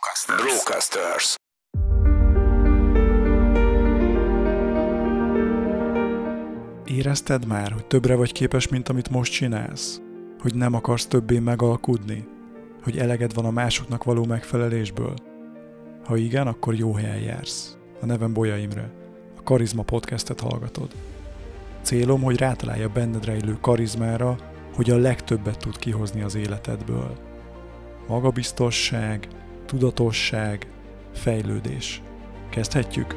Brocasters. Brocasters. Érezted már, hogy többre vagy képes, mint amit most csinálsz? Hogy nem akarsz többé megalkudni? Hogy eleged van a másoknak való megfelelésből? Ha igen, akkor jó helyen jársz. A nevem Bolya Imre. A Karizma podcastet hallgatod. Célom, hogy rátalálja benned rejlő karizmára, hogy a legtöbbet tud kihozni az életedből. Magabiztosság, tudatosság, fejlődés. Kezdhetjük?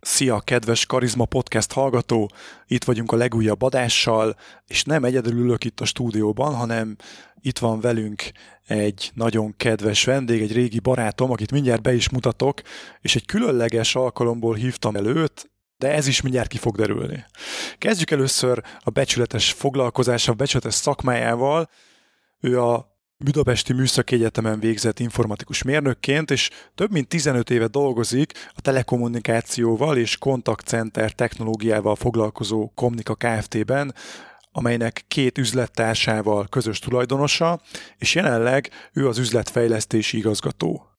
Szia, kedves Karizma Podcast hallgató! Itt vagyunk a legújabb adással, és nem egyedül ülök itt a stúdióban, hanem itt van velünk egy nagyon kedves vendég, egy régi barátom, akit mindjárt be is mutatok, és egy különleges alkalomból hívtam előtt, de ez is mindjárt ki fog derülni. Kezdjük először a becsületes foglalkozása, a becsületes szakmájával. Ő a Budapesti Műszaki Egyetemen végzett informatikus mérnökként, és több mint 15 éve dolgozik a telekommunikációval és kontaktcenter technológiával foglalkozó Komnika Kft-ben, amelynek két üzlettársával közös tulajdonosa, és jelenleg ő az üzletfejlesztési igazgató.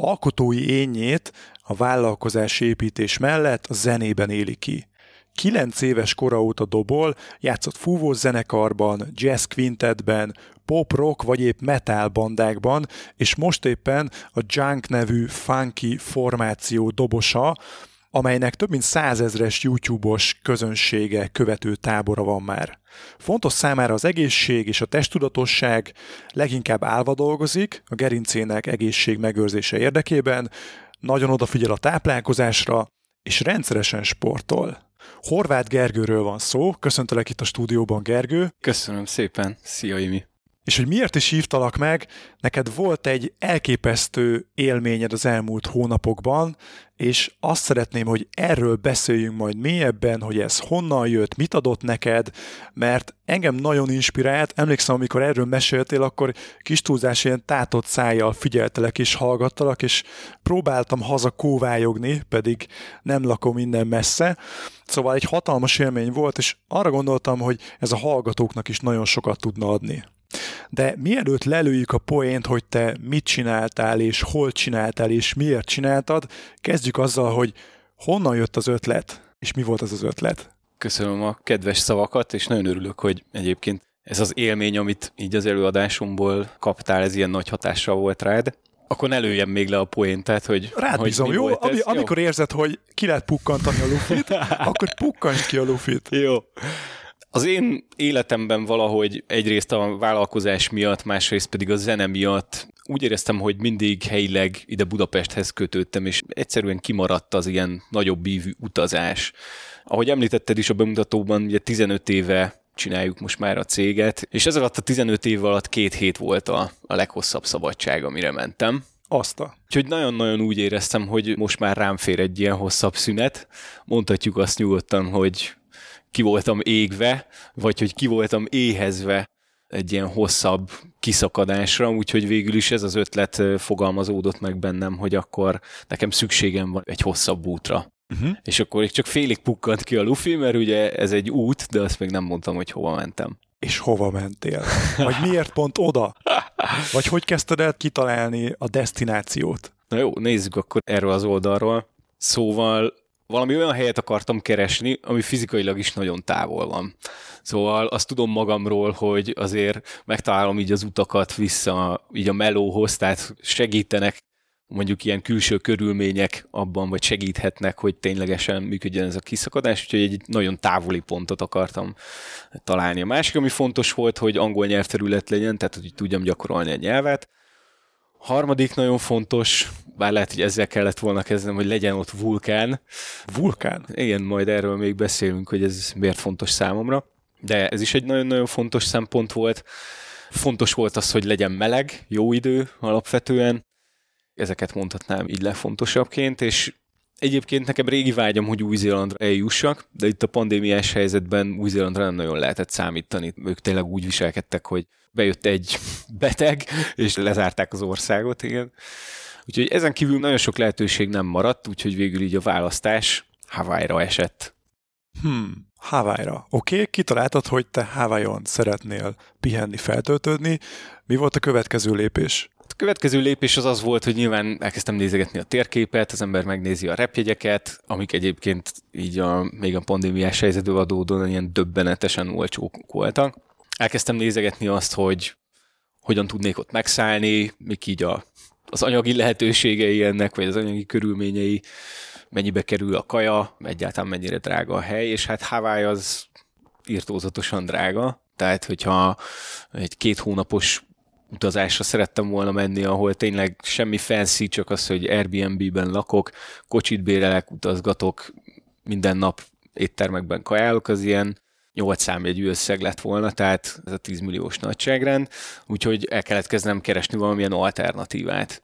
Alkotói énjét a vállalkozás építés mellett a zenében éli ki. Kilenc éves kora óta dobol, játszott fúvós zenekarban, jazz quintetben, pop rock vagy épp metal bandákban, és most éppen a Junk nevű funky formáció dobosa, amelynek több mint százezres YouTube-os közönsége, követő tábora van már. Fontos számára az egészség és a testudatosság, leginkább állva dolgozik, a gerincének egészség megőrzése érdekében, nagyon odafigyel a táplálkozásra, és rendszeresen sportol. Horváth Gergőről van szó, köszöntelek itt a stúdióban, Gergő. Köszönöm szépen, szia Imi. És hogy miért is hívtalak meg, neked volt egy elképesztő élményed az elmúlt hónapokban, és azt szeretném, hogy erről beszéljünk majd mélyebben, hogy ez honnan jött, mit adott neked, mert engem nagyon inspirált, emlékszem, amikor erről meséltél, akkor kis túlzás ilyen tátott szájjal figyeltelek és hallgattalak, és próbáltam haza kóvályogni, pedig nem lakom innen messze. Szóval egy hatalmas élmény volt, és arra gondoltam, hogy ez a hallgatóknak is nagyon sokat tudna adni. De mielőtt lelőjük a poént, hogy te mit csináltál, és hol csináltál, és miért csináltad, kezdjük azzal, hogy honnan jött az ötlet, és mi volt az az ötlet? Köszönöm a kedves szavakat, és nagyon örülök, hogy egyébként ez az élmény, amit így az előadásomból kaptál, ez ilyen nagy hatással volt rád. Akkor ne lőjem még le a poéntát, hogy Rád hogy bízom, jó? Ami, amikor jó? érzed, hogy ki lehet pukkantani a lufit, akkor pukkantsd ki a lufit. Jó. Az én életemben valahogy egyrészt a vállalkozás miatt, másrészt pedig a zene miatt úgy éreztem, hogy mindig helyileg ide Budapesthez kötődtem, és egyszerűen kimaradt az ilyen nagyobb ívű utazás. Ahogy említetted is a bemutatóban, ugye 15 éve csináljuk most már a céget, és ez alatt a 15 év alatt két hét volt a, a leghosszabb szabadság, amire mentem. Azt a. Úgyhogy nagyon-nagyon úgy éreztem, hogy most már rám fér egy ilyen hosszabb szünet. Mondhatjuk azt nyugodtan, hogy ki voltam égve, vagy hogy ki voltam éhezve egy ilyen hosszabb kiszakadásra, úgyhogy végül is ez az ötlet fogalmazódott meg bennem, hogy akkor nekem szükségem van egy hosszabb útra. Uh-huh. És akkor csak félig pukkant ki a lufi, mert ugye ez egy út, de azt még nem mondtam, hogy hova mentem. És hova mentél? Vagy miért pont oda? Vagy hogy kezdted el kitalálni a destinációt? Na jó, nézzük akkor erről az oldalról. Szóval valami olyan helyet akartam keresni, ami fizikailag is nagyon távol van. Szóval azt tudom magamról, hogy azért megtalálom így az utakat vissza így a melóhoz, tehát segítenek mondjuk ilyen külső körülmények abban, vagy segíthetnek, hogy ténylegesen működjön ez a kiszakadás, úgyhogy egy nagyon távoli pontot akartam találni. A másik, ami fontos volt, hogy angol nyelvterület legyen, tehát hogy tudjam gyakorolni a nyelvet. Harmadik nagyon fontos, bár lehet, hogy ezzel kellett volna kezdenem, hogy legyen ott vulkán. Vulkán? Igen, majd erről még beszélünk, hogy ez miért fontos számomra. De ez is egy nagyon-nagyon fontos szempont volt. Fontos volt az, hogy legyen meleg, jó idő alapvetően. Ezeket mondhatnám így legfontosabbként, és Egyébként nekem régi vágyam, hogy Új-Zélandra eljussak, de itt a pandémiás helyzetben Új-Zélandra nem nagyon lehetett számítani. Ők tényleg úgy viselkedtek, hogy bejött egy beteg, és lezárták az országot, igen. Úgyhogy ezen kívül nagyon sok lehetőség nem maradt, úgyhogy végül így a választás Hawaii-ra esett. Hmm. Hawaii-ra. Oké, okay, kitaláltad, hogy te Hawaii-on szeretnél pihenni, feltöltődni. Mi volt a következő lépés? A következő lépés az az volt, hogy nyilván elkezdtem nézegetni a térképet, az ember megnézi a repjegyeket, amik egyébként így a, még a pandémiás helyzetből adódóan ilyen döbbenetesen olcsók voltak. Elkezdtem nézegetni azt, hogy hogyan tudnék ott megszállni, mik így a, az anyagi lehetőségei ennek, vagy az anyagi körülményei, mennyibe kerül a kaja, egyáltalán mennyire drága a hely, és hát Hawaii az írtózatosan drága, tehát hogyha egy két hónapos utazásra szerettem volna menni, ahol tényleg semmi fancy, csak az, hogy Airbnb-ben lakok, kocsit bérelek, utazgatok, minden nap éttermekben kajálok, az ilyen 8 számjegyű összeg lett volna, tehát ez a 10 milliós nagyságrend, úgyhogy el kellett kezdenem keresni valamilyen alternatívát.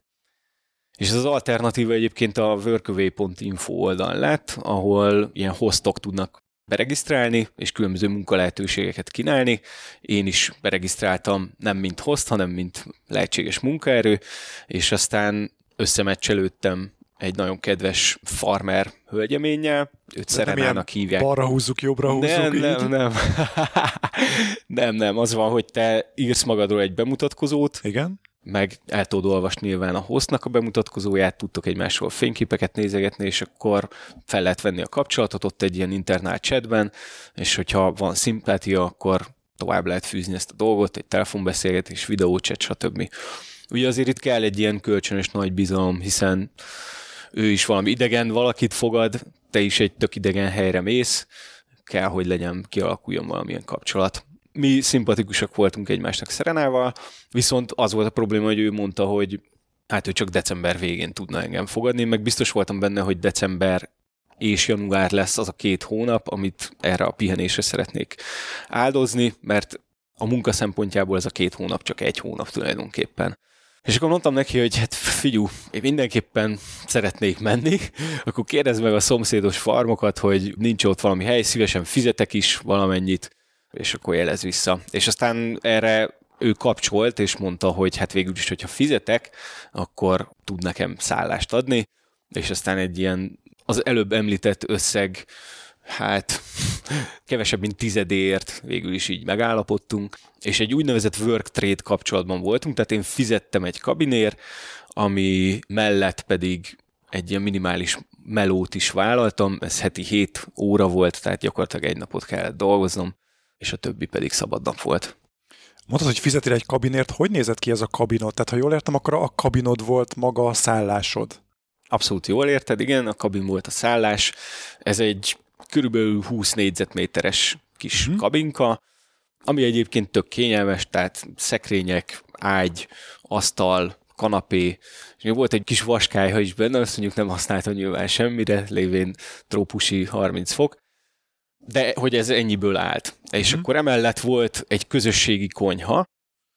És ez az alternatíva egyébként a workaway.info oldal lett, ahol ilyen hostok tudnak beregisztrálni, és különböző munkalehetőségeket kínálni. Én is beregisztráltam nem mint host, hanem mint lehetséges munkaerő, és aztán összemecselődtem egy nagyon kedves farmer hölgyeménnyel, őt Szerenának hívják. Balra húzzuk, jobbra húzzuk, Nem, így? nem, nem. nem, nem. Az van, hogy te írsz magadról egy bemutatkozót, Igen. meg el tudod olvasni nyilván a hostnak a bemutatkozóját, tudtok egymásról fényképeket nézegetni, és akkor fel lehet venni a kapcsolatot ott egy ilyen internál chatben, és hogyha van szimpátia, akkor tovább lehet fűzni ezt a dolgot, egy telefonbeszélgetés, videóchat, stb. Ugye azért itt kell egy ilyen kölcsönös nagy bizalom, hiszen ő is valami idegen valakit fogad, te is egy tök idegen helyre mész, kell, hogy legyen, kialakuljon valamilyen kapcsolat. Mi szimpatikusak voltunk egymásnak Szerenával, viszont az volt a probléma, hogy ő mondta, hogy hát ő csak december végén tudna engem fogadni, meg biztos voltam benne, hogy december és január lesz az a két hónap, amit erre a pihenésre szeretnék áldozni, mert a munka szempontjából ez a két hónap csak egy hónap tulajdonképpen. És akkor mondtam neki, hogy hát figyú, én mindenképpen szeretnék menni, akkor kérdezd meg a szomszédos farmokat, hogy nincs ott valami hely, szívesen fizetek is valamennyit, és akkor jelez vissza. És aztán erre ő kapcsolt, és mondta, hogy hát végül is, hogyha fizetek, akkor tud nekem szállást adni, és aztán egy ilyen az előbb említett összeg, hát kevesebb, mint tizedéért végül is így megállapodtunk, és egy úgynevezett work trade kapcsolatban voltunk, tehát én fizettem egy kabinér, ami mellett pedig egy ilyen minimális melót is vállaltam, ez heti 7 óra volt, tehát gyakorlatilag egy napot kellett dolgoznom, és a többi pedig szabad nap volt. Mondtad, hogy fizetél egy kabinért, hogy nézett ki ez a kabinod? Tehát ha jól értem, akkor a kabinod volt maga a szállásod. Abszolút jól érted, igen, a kabin volt a szállás. Ez egy körülbelül 20 négyzetméteres kis hmm. kabinka, ami egyébként tök kényelmes, tehát szekrények, ágy, asztal, kanapé, és volt egy kis vaskályha is benne, azt mondjuk nem használtam nyilván semmire, lévén trópusi 30 fok, de hogy ez ennyiből állt. És akkor emellett volt egy közösségi konyha,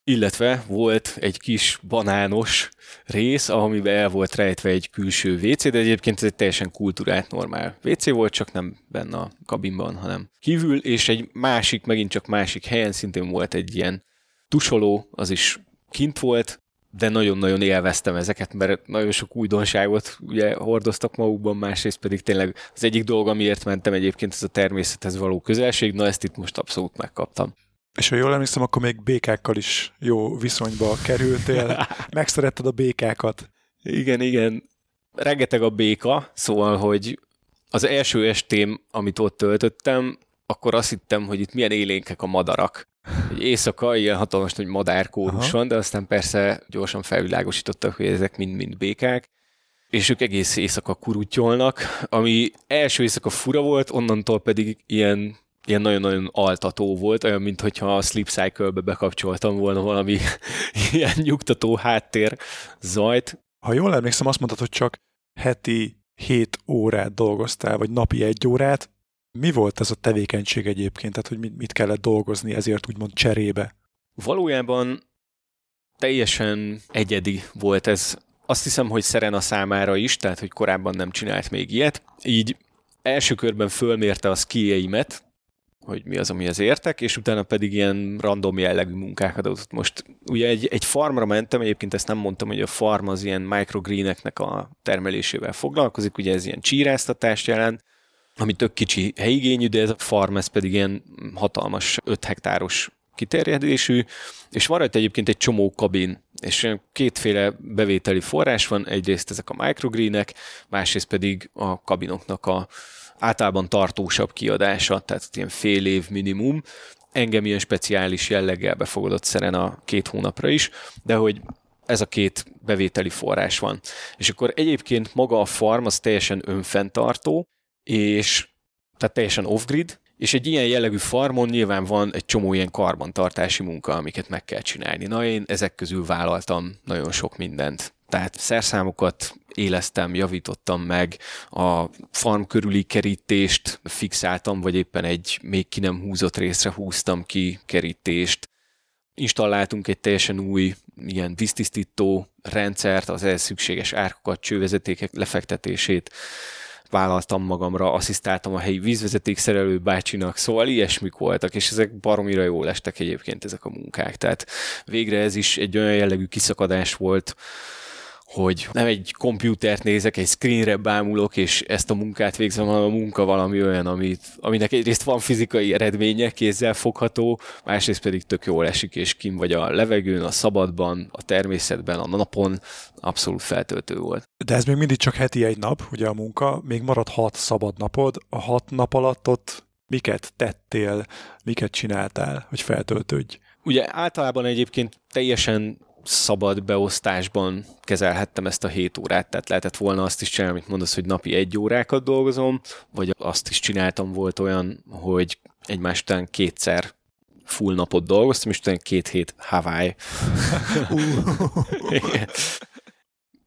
illetve volt egy kis banános rész, amiben el volt rejtve egy külső WC, de egyébként ez egy teljesen kultúrált, normál WC volt, csak nem benne a kabinban, hanem kívül, és egy másik, megint csak másik helyen szintén volt egy ilyen tusoló, az is kint volt, de nagyon-nagyon élveztem ezeket, mert nagyon sok újdonságot ugye hordoztak magukban, másrészt pedig tényleg az egyik dolog, amiért mentem egyébként, ez a természethez való közelség, na ezt itt most abszolút megkaptam. És ha jól emlékszem, akkor még békákkal is jó viszonyba kerültél. Megszeretted a békákat. Igen, igen. Rengeteg a béka, szóval, hogy az első estém, amit ott töltöttem, akkor azt hittem, hogy itt milyen élénkek a madarak. Hogy éjszaka ilyen hatalmas nagy madárkórus van, de aztán persze gyorsan felvilágosítottak, hogy ezek mind-mind békák és ők egész éjszaka kurutyolnak, ami első éjszaka fura volt, onnantól pedig ilyen ilyen nagyon-nagyon altató volt, olyan, mintha a Sleep Cycle-be bekapcsoltam volna valami ilyen nyugtató háttér zajt. Ha jól emlékszem, azt mondtad, hogy csak heti 7 órát dolgoztál, vagy napi egy órát. Mi volt ez a tevékenység egyébként? Tehát, hogy mit, kellett dolgozni ezért úgymond cserébe? Valójában teljesen egyedi volt ez. Azt hiszem, hogy Serena számára is, tehát, hogy korábban nem csinált még ilyet. Így első körben fölmérte a skijeimet, hogy mi az, amihez értek, és utána pedig ilyen random jellegű munkákat adott. Most ugye egy, egy farmra mentem, egyébként ezt nem mondtam, hogy a farm az ilyen microgreeneknek a termelésével foglalkozik, ugye ez ilyen csíráztatást jelent, ami tök kicsi helyigényű, de ez a farm, ez pedig ilyen hatalmas 5 hektáros kiterjedésű, és van rajta egyébként egy csomó kabin, és kétféle bevételi forrás van, egyrészt ezek a microgreenek, másrészt pedig a kabinoknak a általában tartósabb kiadása, tehát ilyen fél év minimum, engem ilyen speciális jelleggel befogadott szeren a két hónapra is, de hogy ez a két bevételi forrás van. És akkor egyébként maga a farm az teljesen önfenntartó, és tehát teljesen off-grid, és egy ilyen jellegű farmon nyilván van egy csomó ilyen karbantartási munka, amiket meg kell csinálni. Na én ezek közül vállaltam nagyon sok mindent. Tehát szerszámokat éleztem, javítottam meg, a farm körüli kerítést fixáltam, vagy éppen egy még ki nem húzott részre húztam ki kerítést. Installáltunk egy teljesen új ilyen víztisztító rendszert, az ehhez szükséges árkokat, csővezetékek lefektetését vállaltam magamra, asszisztáltam a helyi vízvezetékszerelő bácsinak, szóval ilyesmik voltak, és ezek baromira jól estek egyébként ezek a munkák. Tehát végre ez is egy olyan jellegű kiszakadás volt, hogy nem egy komputert nézek, egy screenre bámulok, és ezt a munkát végzem, hanem a munka valami olyan, amit, aminek egyrészt van fizikai eredménye, kézzel fogható, másrészt pedig tök jól esik, és kim vagy a levegőn, a szabadban, a természetben, a napon, abszolút feltöltő volt. De ez még mindig csak heti egy nap, ugye a munka, még marad hat szabad napod, a hat nap alatt ott miket tettél, miket csináltál, hogy feltöltődj? Ugye általában egyébként teljesen szabad beosztásban kezelhettem ezt a 7 órát, tehát lehetett volna azt is csinálni, amit mondasz, hogy napi egy órákat dolgozom, vagy azt is csináltam, volt olyan, hogy egymás után kétszer full napot dolgoztam, és utána két hét Hawaii.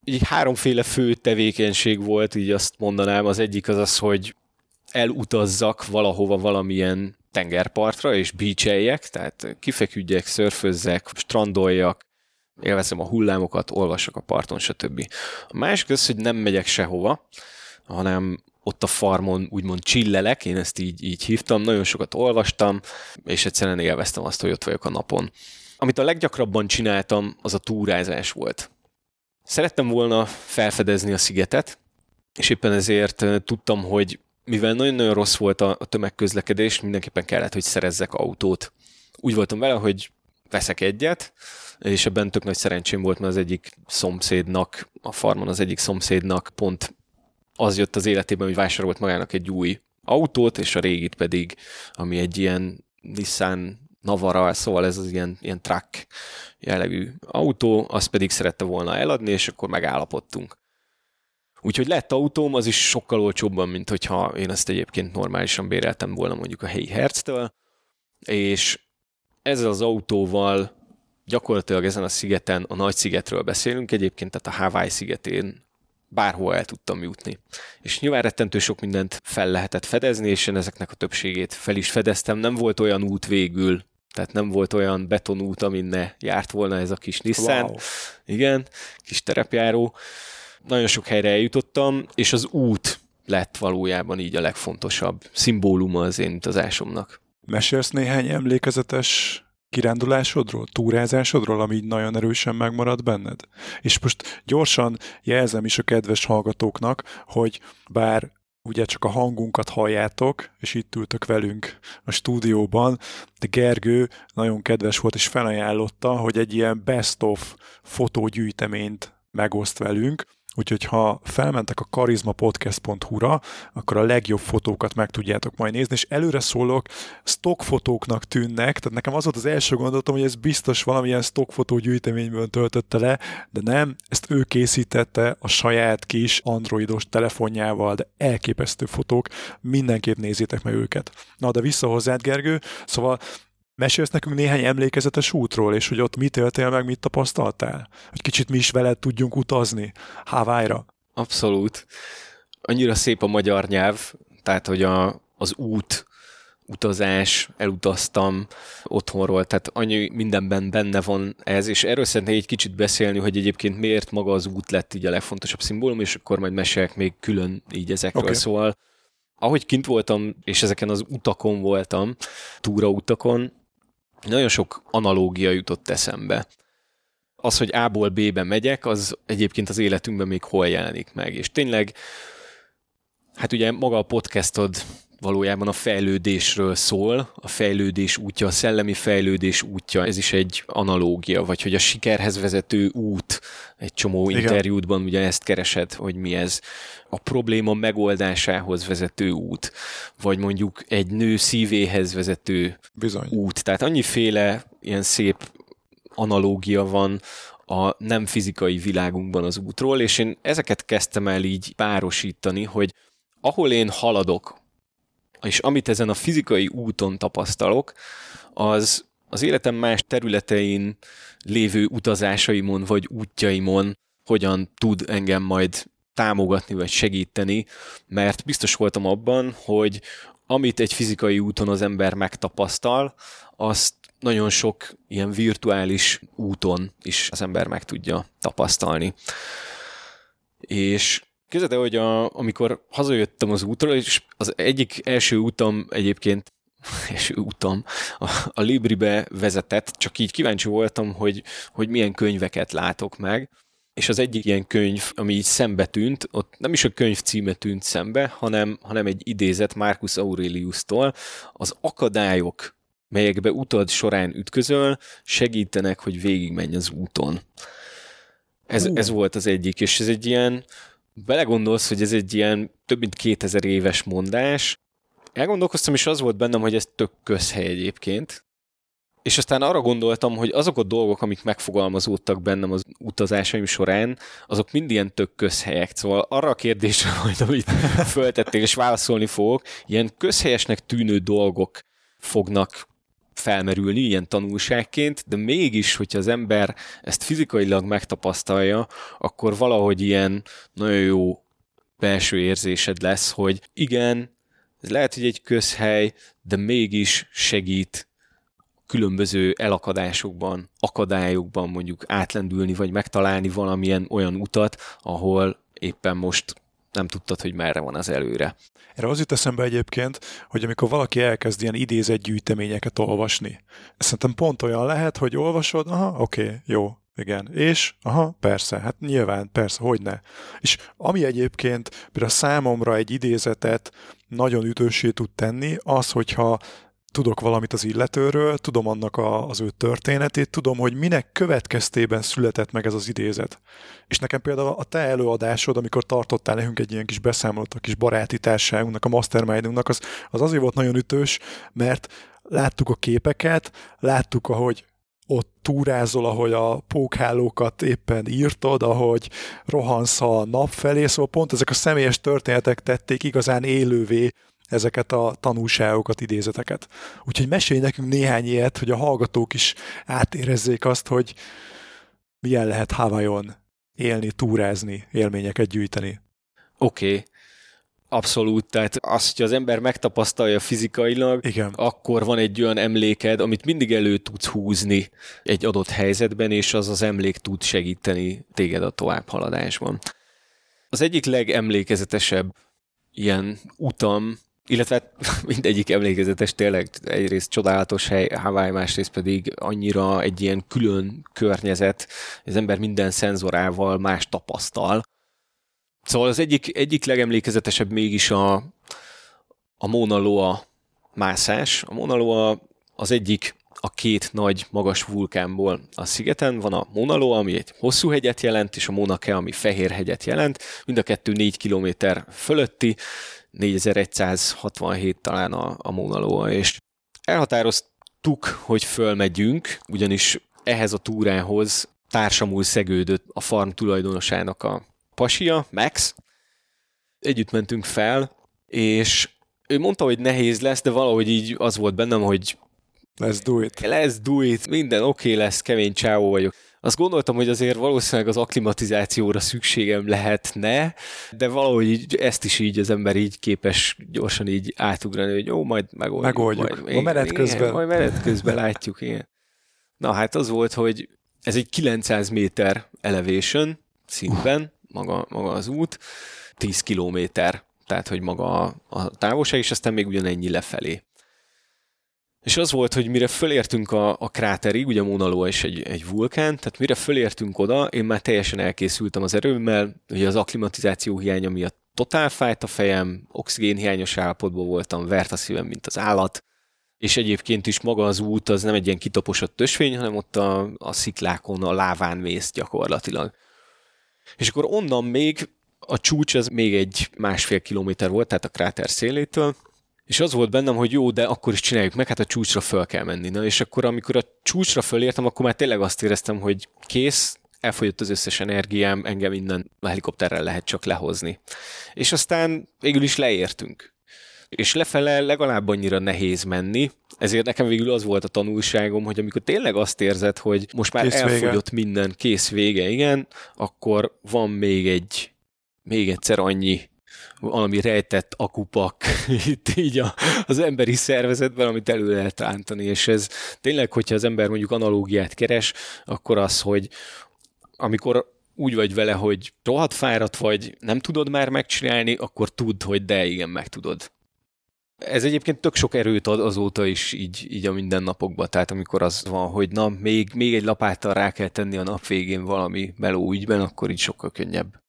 így háromféle fő tevékenység volt, így azt mondanám. Az egyik az az, hogy elutazzak valahova valamilyen tengerpartra, és beacheljek, tehát kifeküdjek, szörfözzek, strandoljak, élvezem a hullámokat, olvasok a parton, stb. A másik az, hogy nem megyek sehova, hanem ott a farmon úgymond csillelek, én ezt így, így hívtam, nagyon sokat olvastam, és egyszerűen élveztem azt, hogy ott vagyok a napon. Amit a leggyakrabban csináltam, az a túrázás volt. Szerettem volna felfedezni a szigetet, és éppen ezért tudtam, hogy mivel nagyon-nagyon rossz volt a, tömegközlekedés, mindenképpen kellett, hogy szerezzek autót. Úgy voltam vele, hogy veszek egyet, és ebben tök nagy szerencsém volt, mert az egyik szomszédnak, a farmon az egyik szomszédnak pont az jött az életében, hogy vásárolt magának egy új autót, és a régit pedig, ami egy ilyen Nissan Navara, szóval ez az ilyen, ilyen truck jellegű autó, azt pedig szerette volna eladni, és akkor megállapodtunk. Úgyhogy lett autóm, az is sokkal olcsóbban, mint hogyha én ezt egyébként normálisan béreltem volna mondjuk a helyi herctől, és ezzel az autóval gyakorlatilag ezen a szigeten, a nagy szigetről beszélünk egyébként, tehát a Hawaii szigetén bárhol el tudtam jutni. És nyilván rettentő sok mindent fel lehetett fedezni, és én ezeknek a többségét fel is fedeztem. Nem volt olyan út végül, tehát nem volt olyan betonút, amin ne járt volna ez a kis Nissan. Wow. Igen, kis terepjáró. Nagyon sok helyre eljutottam, és az út lett valójában így a legfontosabb szimbóluma az én utazásomnak. Mesélsz néhány emlékezetes kirándulásodról, túrázásodról, ami így nagyon erősen megmarad benned? És most gyorsan jelzem is a kedves hallgatóknak, hogy bár ugye csak a hangunkat halljátok, és itt ültök velünk a stúdióban, de Gergő nagyon kedves volt, és felajánlotta, hogy egy ilyen best-of fotógyűjteményt megoszt velünk, Úgyhogy ha felmentek a karizmapodcast.hu-ra, akkor a legjobb fotókat meg tudjátok majd nézni, és előre szólok, stockfotóknak tűnnek, tehát nekem az volt az első gondolatom, hogy ez biztos valamilyen stockfotó gyűjteményből töltötte le, de nem, ezt ő készítette a saját kis androidos telefonjával, de elképesztő fotók, mindenképp nézzétek meg őket. Na, de vissza hozzád, Gergő, szóval Mesélsz nekünk néhány emlékezetes útról, és hogy ott mit éltél meg, mit tapasztaltál? Hogy kicsit mi is veled tudjunk utazni Hawaii-ra. Abszolút. Annyira szép a magyar nyelv, tehát hogy a, az út, utazás, elutaztam otthonról, tehát annyi mindenben benne van ez, és erről szeretnék egy kicsit beszélni, hogy egyébként miért maga az út lett így a legfontosabb szimbólum, és akkor majd mesélek még külön így ezekről. Okay. Szóval ahogy kint voltam, és ezeken az utakon voltam, túrautakon, nagyon sok analógia jutott eszembe. Az, hogy A-ból B-be megyek, az egyébként az életünkben még hol jelenik meg. És tényleg Hát ugye maga a podcastod valójában a fejlődésről szól, a fejlődés útja, a szellemi fejlődés útja, ez is egy analógia, vagy hogy a sikerhez vezető út, egy csomó Igen. interjútban ugye ezt keresed, hogy mi ez, a probléma megoldásához vezető út, vagy mondjuk egy nő szívéhez vezető Bizony. út. Tehát annyiféle ilyen szép analógia van a nem fizikai világunkban az útról, és én ezeket kezdtem el így párosítani, hogy ahol én haladok, és amit ezen a fizikai úton tapasztalok, az az életem más területein lévő utazásaimon vagy útjaimon hogyan tud engem majd támogatni vagy segíteni, mert biztos voltam abban, hogy amit egy fizikai úton az ember megtapasztal, azt nagyon sok ilyen virtuális úton is az ember meg tudja tapasztalni. És Képzeld hogy a, amikor hazajöttem az útról, és az egyik első utam egyébként első utam a, a Libribe vezetett, csak így kíváncsi voltam, hogy, hogy milyen könyveket látok meg, és az egyik ilyen könyv, ami így szembe tűnt, ott nem is a könyv címe tűnt szembe, hanem, hanem egy idézet Marcus Aurelius-tól, az akadályok, melyekbe utad során ütközöl, segítenek, hogy végigmenj az úton. Ez, ez volt az egyik, és ez egy ilyen, belegondolsz, hogy ez egy ilyen több mint 2000 éves mondás, elgondolkoztam, és az volt bennem, hogy ez tök közhely egyébként, és aztán arra gondoltam, hogy azok a dolgok, amik megfogalmazódtak bennem az utazásaim során, azok mind ilyen tök közhelyek. Szóval arra a kérdésre majd, amit föltették, és válaszolni fogok, ilyen közhelyesnek tűnő dolgok fognak felmerülni ilyen tanulságként, de mégis, hogyha az ember ezt fizikailag megtapasztalja, akkor valahogy ilyen nagyon jó belső érzésed lesz, hogy igen, ez lehet, hogy egy közhely, de mégis segít különböző elakadásokban, akadályokban mondjuk átlendülni, vagy megtalálni valamilyen olyan utat, ahol éppen most nem tudtad, hogy merre van az előre. Erre az jut eszembe egyébként, hogy amikor valaki elkezd ilyen idézett gyűjteményeket olvasni, szerintem pont olyan lehet, hogy olvasod, aha, oké, okay, jó, igen. És? Aha, persze, hát nyilván, persze, hogy ne. És ami egyébként például számomra egy idézetet nagyon ütősé tud tenni, az, hogyha tudok valamit az illetőről, tudom annak a, az ő történetét, tudom, hogy minek következtében született meg ez az idézet. És nekem például a te előadásod, amikor tartottál nekünk egy ilyen kis beszámolót a kis baráti társaságunknak, a mastermindunknak, az, az azért volt nagyon ütős, mert láttuk a képeket, láttuk, ahogy ott túrázol, ahogy a pókhálókat éppen írtod, ahogy rohansz a nap felé, szóval pont ezek a személyes történetek tették igazán élővé ezeket a tanulságokat, idézeteket. Úgyhogy mesélj nekünk néhány ilyet, hogy a hallgatók is átérezzék azt, hogy milyen lehet Havajon élni, túrázni, élményeket gyűjteni. Oké. Okay. Abszolút, tehát azt, hogy az ember megtapasztalja fizikailag, Igen. akkor van egy olyan emléked, amit mindig elő tudsz húzni egy adott helyzetben, és az az emlék tud segíteni téged a továbbhaladásban. Az egyik legemlékezetesebb ilyen utam illetve mindegyik emlékezetes tényleg egyrészt csodálatos hely, Hawaii, másrészt pedig annyira egy ilyen külön környezet, az ember minden szenzorával más tapasztal. Szóval az egyik, egyik legemlékezetesebb mégis a, a Mauna Loa mászás. A Mauna Loa az egyik a két nagy magas vulkánból a szigeten. Van a Mauna Loa, ami egy hosszú hegyet jelent, és a Mauna Kea, ami fehér hegyet jelent. Mind a kettő négy kilométer fölötti, 4167 talán a, a Mauna és elhatároztuk, hogy fölmegyünk, ugyanis ehhez a túrához társamul szegődött a farm tulajdonosának a pasia, Max. Együtt mentünk fel, és ő mondta, hogy nehéz lesz, de valahogy így az volt bennem, hogy Let's do it. Let's do it, minden oké okay lesz, kemény csávó vagyok. Azt gondoltam, hogy azért valószínűleg az aklimatizációra szükségem lehetne, de valahogy így, ezt is így az ember így képes gyorsan így átugrani, hogy jó, majd megoldjuk. Megoldjuk. Majd, a menet közben. Igen, majd menet közben látjuk, igen. Na hát az volt, hogy ez egy 900 méter elevation szintben, maga, maga az út, 10 kilométer, tehát hogy maga a, a távolság, és aztán még ugyanennyi lefelé. És az volt, hogy mire fölértünk a, a kráterig, ugye Mauna Loa is egy, egy vulkán, tehát mire fölértünk oda, én már teljesen elkészültem az erőmmel, ugye az akklimatizáció hiánya miatt totál fájt a fejem, oxigénhiányos állapotban voltam, vert a szívem, mint az állat, és egyébként is maga az út az nem egy ilyen kitaposott tösvény, hanem ott a, a sziklákon, a láván mész gyakorlatilag. És akkor onnan még a csúcs az még egy másfél kilométer volt, tehát a kráter szélétől, és az volt bennem, hogy jó, de akkor is csináljuk meg, hát a csúcsra föl kell menni. Na, és akkor amikor a csúcsra fölértem, akkor már tényleg azt éreztem, hogy kész, elfogyott az összes energiám, engem innen a helikopterrel lehet csak lehozni. És aztán végül is leértünk. És lefele legalább annyira nehéz menni, ezért nekem végül az volt a tanulságom, hogy amikor tényleg azt érzed, hogy most már kész elfogyott vége. minden, kész vége, igen, akkor van még egy, még egyszer annyi valami rejtett akupak itt így a, az emberi szervezetben, amit elő lehet rántani, és ez tényleg, hogyha az ember mondjuk analógiát keres, akkor az, hogy amikor úgy vagy vele, hogy rohadt fáradt vagy, nem tudod már megcsinálni, akkor tudd, hogy de igen, meg tudod. Ez egyébként tök sok erőt ad azóta is így, így a mindennapokban, tehát amikor az van, hogy na, még, még egy lapáttal rá kell tenni a nap végén valami meló ügyben, akkor így sokkal könnyebb.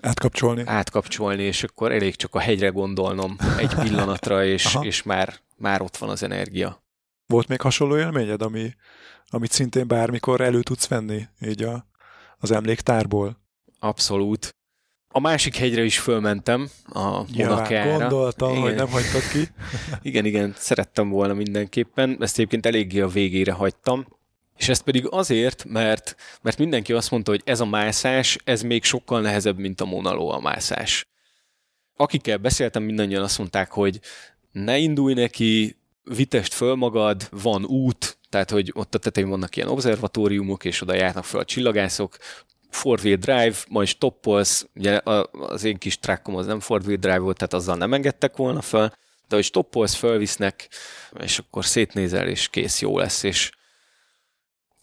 Átkapcsolni. Átkapcsolni, és akkor elég csak a hegyre gondolnom egy pillanatra, és, és már, már ott van az energia. Volt még hasonló élményed, ami, amit szintén bármikor elő tudsz venni, így a, az emléktárból? Abszolút. A másik hegyre is fölmentem, a Monakára. gondoltam, igen. hogy nem hagytad ki. igen, igen, szerettem volna mindenképpen. Ezt egyébként eléggé a végére hagytam. És ez pedig azért, mert, mert mindenki azt mondta, hogy ez a mászás, ez még sokkal nehezebb, mint a Monaló a mászás. Akikkel beszéltem, mindannyian azt mondták, hogy ne indulj neki, vitest föl magad, van út, tehát hogy ott a tetején vannak ilyen observatóriumok, és oda járnak fel a csillagászok, four-wheel drive, majd stoppolsz, ugye az én kis trackom az nem four-wheel drive volt, tehát azzal nem engedtek volna fel, de hogy stoppolsz, fölvisznek, és akkor szétnézel, és kész, jó lesz, és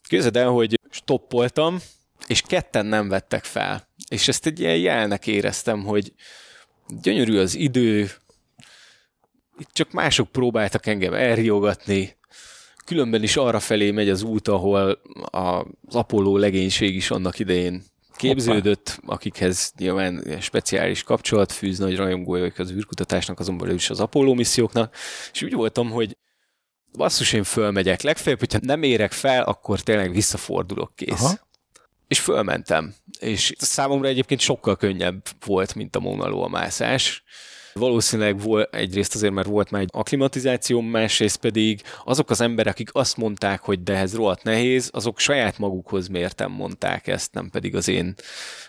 Képzeld el, hogy stoppoltam, és ketten nem vettek fel. És ezt egy ilyen jelnek éreztem, hogy gyönyörű az idő, itt csak mások próbáltak engem elriogatni, különben is arra felé megy az út, ahol az Apollo legénység is annak idején képződött, akikhez nyilván speciális kapcsolat fűz, nagy rajongója az űrkutatásnak, azonban is az Apollo misszióknak, és úgy voltam, hogy basszus, én fölmegyek. Legfeljebb, hogyha nem érek fel, akkor tényleg visszafordulok, kész. Aha. És fölmentem. És számomra egyébként sokkal könnyebb volt, mint a Monaló a mászás. Valószínűleg volt, egyrészt azért, mert volt már egy aklimatizáció, másrészt pedig azok az emberek, akik azt mondták, hogy de ez rohadt nehéz, azok saját magukhoz mértem mondták ezt, nem pedig az én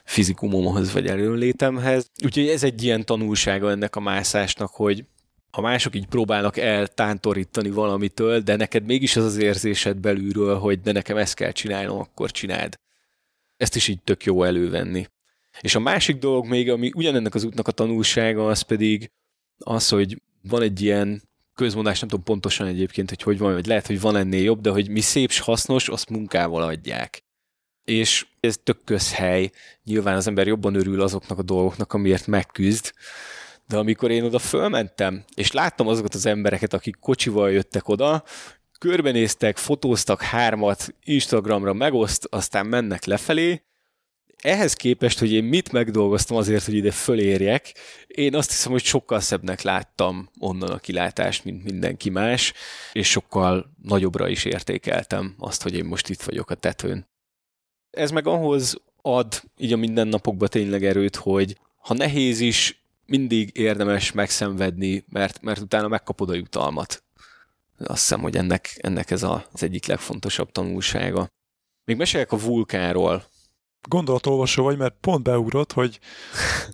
fizikumomhoz vagy előlétemhez. Úgyhogy ez egy ilyen tanulsága ennek a mászásnak, hogy ha mások így próbálnak eltántorítani valamitől, de neked mégis az az érzésed belülről, hogy de nekem ezt kell csinálnom, akkor csináld. Ezt is így tök jó elővenni. És a másik dolog még, ami ugyanennek az útnak a tanulsága, az pedig az, hogy van egy ilyen közmondás, nem tudom pontosan egyébként, hogy hogy van, vagy lehet, hogy van ennél jobb, de hogy mi szép és hasznos, azt munkával adják. És ez tök közhely. Nyilván az ember jobban örül azoknak a dolgoknak, amiért megküzd, de amikor én oda fölmentem, és láttam azokat az embereket, akik kocsival jöttek oda, körbenéztek, fotóztak hármat, Instagramra megoszt, aztán mennek lefelé, ehhez képest, hogy én mit megdolgoztam azért, hogy ide fölérjek, én azt hiszem, hogy sokkal szebbnek láttam onnan a kilátást, mint mindenki más, és sokkal nagyobbra is értékeltem azt, hogy én most itt vagyok a tetőn. Ez meg ahhoz ad így a mindennapokban tényleg erőt, hogy ha nehéz is, mindig érdemes megszenvedni, mert, mert utána megkapod a jutalmat. Azt hiszem, hogy ennek, ennek ez a, az egyik legfontosabb tanulsága. Még mesélek a vulkáról. Gondolatolvasó vagy, mert pont beugrott, hogy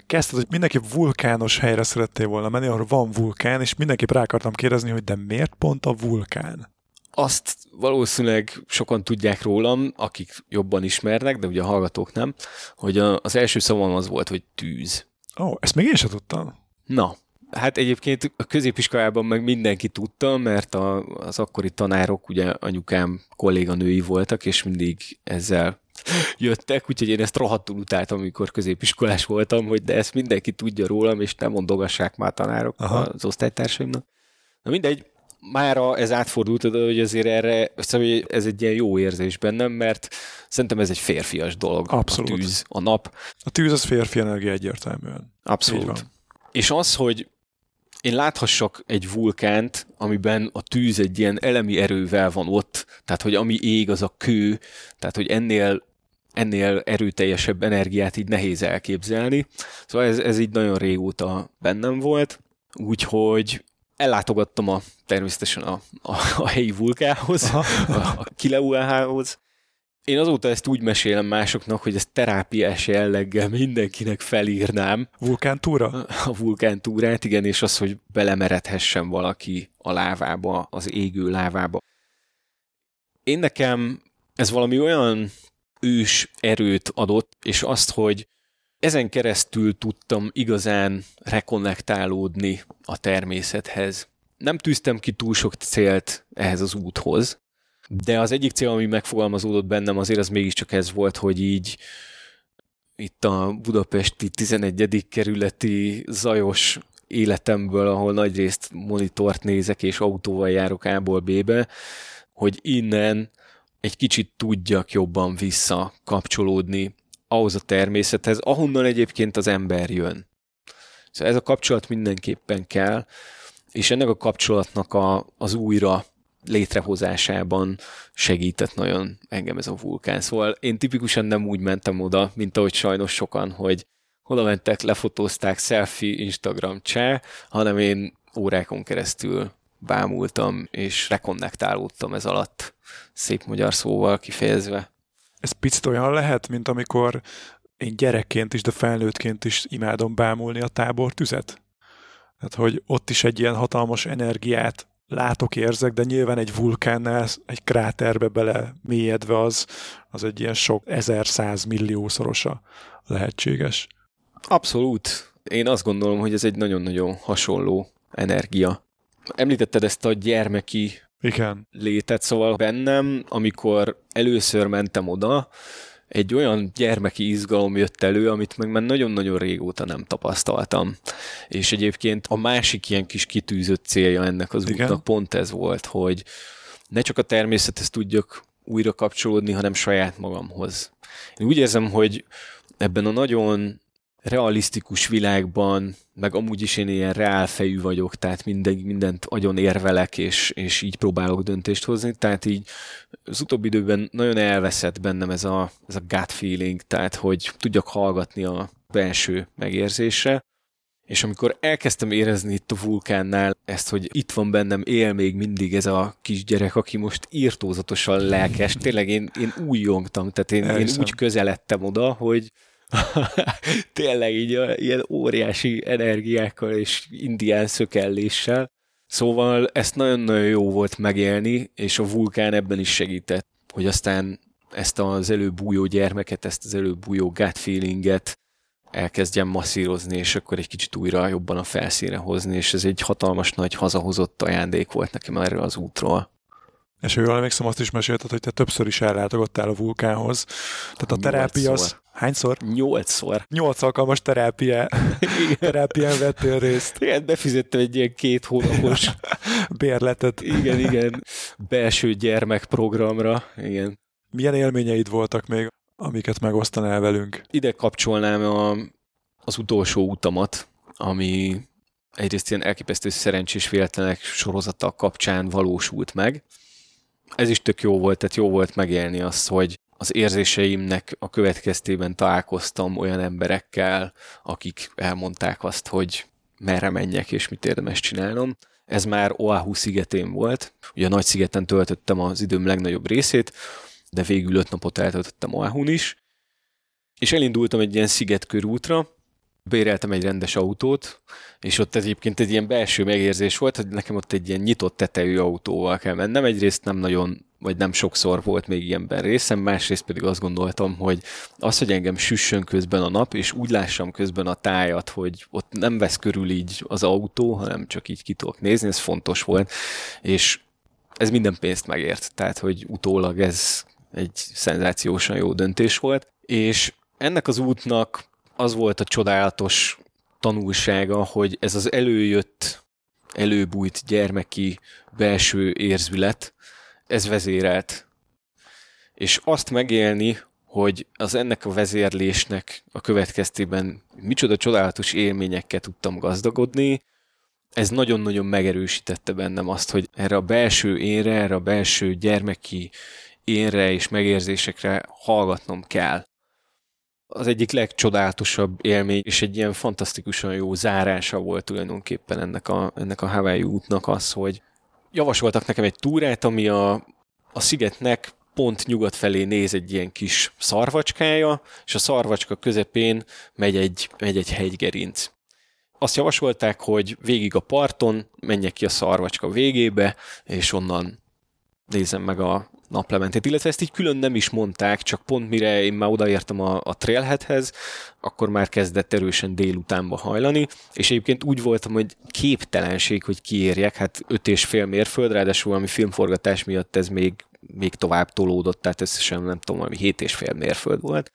kezdted, hogy mindenki vulkános helyre szerettél volna menni, ahol van vulkán, és mindenképp rá akartam kérdezni, hogy de miért pont a vulkán? Azt valószínűleg sokan tudják rólam, akik jobban ismernek, de ugye a hallgatók nem, hogy az első szavam az volt, hogy tűz. Ó, oh, ezt még én sem tudtam. Na, hát egyébként a középiskolában meg mindenki tudta, mert a, az akkori tanárok, ugye anyukám kolléganői voltak, és mindig ezzel jöttek, úgyhogy én ezt rohadtul utáltam, amikor középiskolás voltam, hogy de ezt mindenki tudja rólam, és nem mondogassák már tanárok Aha. az osztálytársaimnak. Na mindegy, mára ez átfordult, hogy azért erre, szóval ez egy ilyen jó érzés bennem, mert szerintem ez egy férfias dolog. Abszolút. A tűz, a nap. A tűz az férfi energia egyértelműen. Abszolút. És az, hogy én láthassak egy vulkánt, amiben a tűz egy ilyen elemi erővel van ott, tehát hogy ami ég, az a kő, tehát hogy ennél ennél erőteljesebb energiát így nehéz elképzelni. Szóval ez, ez így nagyon régóta bennem volt, úgyhogy ellátogattam a, természetesen a, a, a helyi vulkához, a, a Kilaueához. Én azóta ezt úgy mesélem másoknak, hogy ezt terápiás jelleggel mindenkinek felírnám. Vulkántúra? A vulkántúrát, igen, és az, hogy belemeredhessen valaki a lávába, az égő lávába. Én nekem ez valami olyan ős erőt adott, és azt, hogy ezen keresztül tudtam igazán rekonnektálódni a természethez. Nem tűztem ki túl sok célt ehhez az úthoz, de az egyik cél, ami megfogalmazódott bennem, azért az mégiscsak ez volt, hogy így itt a budapesti 11. kerületi zajos életemből, ahol nagyrészt monitort nézek és autóval járok A-ból B-be, hogy innen egy kicsit tudjak jobban vissza kapcsolódni ahhoz a természethez, ahonnan egyébként az ember jön. Szóval ez a kapcsolat mindenképpen kell, és ennek a kapcsolatnak a, az újra létrehozásában segített nagyon engem ez a vulkán. Szóval én tipikusan nem úgy mentem oda, mint ahogy sajnos sokan, hogy oda mentek, lefotózták, selfie, Instagram, cseh, hanem én órákon keresztül bámultam, és rekonnektálódtam ez alatt, szép magyar szóval kifejezve. Ez picit olyan lehet, mint amikor én gyerekként is, de felnőttként is imádom bámulni a tábor tüzet. Hát, hogy ott is egy ilyen hatalmas energiát látok, érzek, de nyilván egy vulkánnál, egy kráterbe bele mélyedve az, az egy ilyen sok ezer milliószorosa lehetséges. Abszolút. Én azt gondolom, hogy ez egy nagyon-nagyon hasonló energia. Említetted ezt a gyermeki Igen. létet, szóval bennem, amikor először mentem oda, egy olyan gyermeki izgalom jött elő, amit meg már nagyon-nagyon régóta nem tapasztaltam. És egyébként a másik ilyen kis kitűzött célja ennek az Igen. útnak pont ez volt, hogy ne csak a természethez tudjak újra kapcsolódni, hanem saját magamhoz. Én úgy érzem, hogy ebben a nagyon realisztikus világban, meg amúgy is én ilyen reálfejű vagyok, tehát minden, mindent agyon érvelek, és, és így próbálok döntést hozni, tehát így az utóbbi időben nagyon elveszett bennem ez a, ez a gut feeling, tehát hogy tudjak hallgatni a belső megérzésre, és amikor elkezdtem érezni itt a vulkánnál ezt, hogy itt van bennem, él még mindig ez a kisgyerek, aki most írtózatosan lelkes, tényleg én, én újjongtam, tehát én, én úgy közeledtem oda, hogy tényleg így a, ilyen óriási energiákkal és indián szökelléssel. Szóval ezt nagyon-nagyon jó volt megélni, és a vulkán ebben is segített, hogy aztán ezt az előbújó gyermeket, ezt az előbújó gut feelinget elkezdjem masszírozni, és akkor egy kicsit újra jobban a felszínre hozni, és ez egy hatalmas nagy hazahozott ajándék volt nekem erről az útról. És jól emlékszem, azt is mesélted, hogy te többször is ellátogattál a vulkánhoz. Tehát a terápia az... Hányszor? Nyolcszor. Nyolc alkalmas terápia, terápián vettél részt. Igen, befizettem egy ilyen két hónapos bérletet. Igen, igen. Belső gyermekprogramra. Igen. Milyen élményeid voltak még, amiket megosztanál velünk? Ide kapcsolnám a, az utolsó utamat, ami egyrészt ilyen elképesztő szerencsés véletlenek sorozata kapcsán valósult meg. Ez is tök jó volt, tehát jó volt megélni azt, hogy az érzéseimnek a következtében találkoztam olyan emberekkel, akik elmondták azt, hogy merre menjek és mit érdemes csinálnom. Ez már Oahu szigetén volt. Ugye a nagy szigeten töltöttem az időm legnagyobb részét, de végül öt napot eltöltöttem Oahun is. És elindultam egy ilyen szigetkörútra, béreltem egy rendes autót, és ott egyébként egy ilyen belső megérzés volt, hogy nekem ott egy ilyen nyitott tetejű autóval kell mennem. Egyrészt nem nagyon, vagy nem sokszor volt még ilyenben részem, másrészt pedig azt gondoltam, hogy az, hogy engem süssön közben a nap, és úgy lássam közben a tájat, hogy ott nem vesz körül így az autó, hanem csak így ki tudok nézni, ez fontos volt, és ez minden pénzt megért, tehát hogy utólag ez egy szenzációsan jó döntés volt, és ennek az útnak az volt a csodálatos tanulsága, hogy ez az előjött, előbújt gyermeki belső érzület, ez vezérelt. És azt megélni, hogy az ennek a vezérlésnek a következtében micsoda csodálatos élményekkel tudtam gazdagodni, ez nagyon-nagyon megerősítette bennem azt, hogy erre a belső énre, erre a belső gyermeki énre és megérzésekre hallgatnom kell. Az egyik legcsodálatosabb élmény, és egy ilyen fantasztikusan jó zárása volt tulajdonképpen ennek a, ennek a Hawaii útnak az, hogy javasoltak nekem egy túrát, ami a, a szigetnek pont nyugat felé néz egy ilyen kis szarvacskája, és a szarvacska közepén megy egy, megy egy hegygerinc. Azt javasolták, hogy végig a parton menjek ki a szarvacska végébe, és onnan nézem meg a naplementét, illetve ezt így külön nem is mondták, csak pont mire én már odaértem a, a trailheadhez, akkor már kezdett erősen délutánba hajlani, és egyébként úgy voltam, hogy képtelenség, hogy kiérjek, hát öt és fél mérföld, ráadásul valami filmforgatás miatt ez még, még tovább tolódott, tehát összesen nem tudom, valami hét és fél mérföld volt.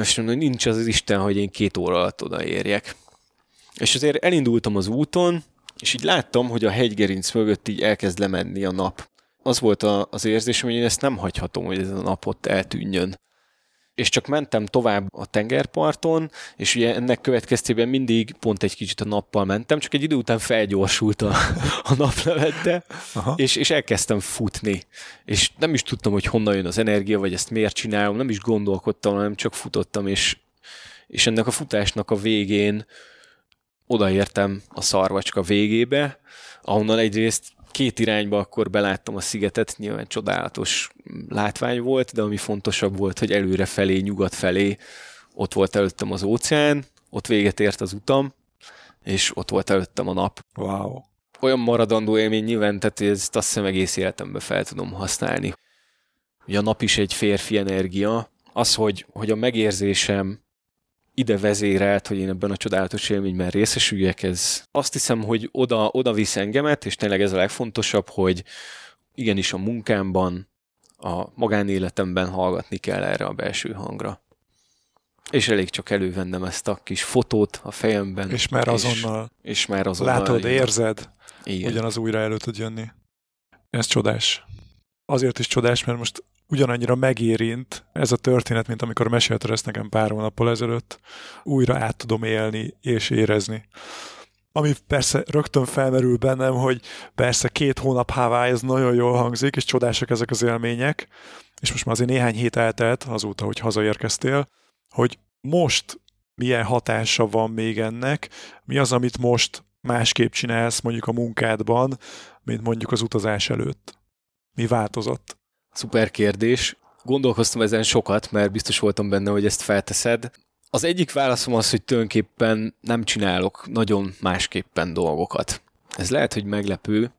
És mondom, hogy nincs az, az Isten, hogy én két óra alatt odaérjek. És azért elindultam az úton, és így láttam, hogy a hegygerinc mögött így elkezd lemenni a nap. Az volt a, az érzésem, hogy én ezt nem hagyhatom, hogy ez a napot eltűnjön. És csak mentem tovább a tengerparton, és ugye ennek következtében mindig pont egy kicsit a nappal mentem, csak egy idő után felgyorsult a, a naplevette, és, és elkezdtem futni. És nem is tudtam, hogy honnan jön az energia, vagy ezt miért csinálom, nem is gondolkodtam, hanem csak futottam, és, és ennek a futásnak a végén odaértem a szarvacska végébe, ahonnan egyrészt két irányba akkor beláttam a szigetet, nyilván csodálatos látvány volt, de ami fontosabb volt, hogy előre felé, nyugat felé ott volt előttem az óceán, ott véget ért az utam, és ott volt előttem a nap. Wow. Olyan maradandó élmény nyilván, tehát ezt azt hiszem egész életemben fel tudom használni. Ugye a nap is egy férfi energia, az, hogy, hogy a megérzésem ide vezérelt, hogy én ebben a csodálatos élményben részesüljek, ez azt hiszem, hogy oda, oda visz engemet, és tényleg ez a legfontosabb, hogy igenis a munkámban, a magánéletemben hallgatni kell erre a belső hangra. És elég csak elővennem ezt a kis fotót a fejemben. És már azonnal. És, és már azonnal. Látod, igen. érzed, igen. ugyanaz újra elő tud jönni. Ez csodás. Azért is csodás, mert most ugyanannyira megérint ez a történet, mint amikor mesélted ezt nekem pár hónappal ezelőtt, újra át tudom élni és érezni. Ami persze rögtön felmerül bennem, hogy persze két hónap Hawaii, ez nagyon jól hangzik, és csodásak ezek az élmények, és most már azért néhány hét eltelt azóta, hogy hazaérkeztél, hogy most milyen hatása van még ennek, mi az, amit most másképp csinálsz mondjuk a munkádban, mint mondjuk az utazás előtt. Mi változott? Szuper kérdés. Gondolkoztam ezen sokat, mert biztos voltam benne, hogy ezt felteszed. Az egyik válaszom az, hogy tulajdonképpen nem csinálok nagyon másképpen dolgokat. Ez lehet, hogy meglepő,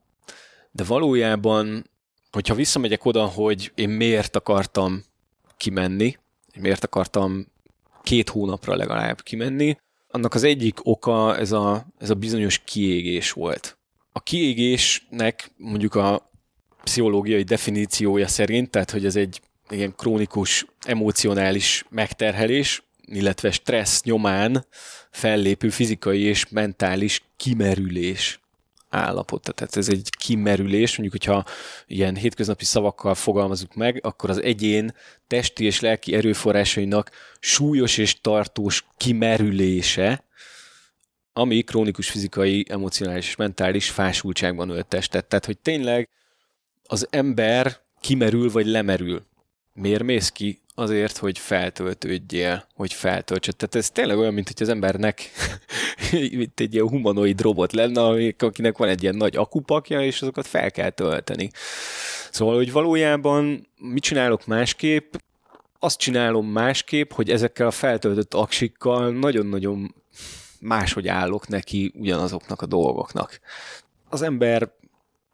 de valójában, hogyha visszamegyek oda, hogy én miért akartam kimenni, miért akartam két hónapra legalább kimenni, annak az egyik oka ez a, ez a bizonyos kiégés volt. A kiégésnek mondjuk a pszichológiai definíciója szerint, tehát hogy ez egy ilyen krónikus emocionális megterhelés, illetve stressz nyomán fellépő fizikai és mentális kimerülés állapot. Tehát ez egy kimerülés, mondjuk, hogyha ilyen hétköznapi szavakkal fogalmazunk meg, akkor az egyén testi és lelki erőforrásainak súlyos és tartós kimerülése, ami krónikus fizikai, emocionális és mentális fásultságban ölt testet. Tehát, hogy tényleg az ember kimerül vagy lemerül. Miért mész ki? Azért, hogy feltöltődjél, hogy feltöltsd. Tehát ez tényleg olyan, mint hogy az embernek mint egy ilyen humanoid robot lenne, akinek van egy ilyen nagy akupakja, és azokat fel kell tölteni. Szóval, hogy valójában mit csinálok másképp? Azt csinálom másképp, hogy ezekkel a feltöltött aksikkal nagyon-nagyon máshogy állok neki ugyanazoknak a dolgoknak. Az ember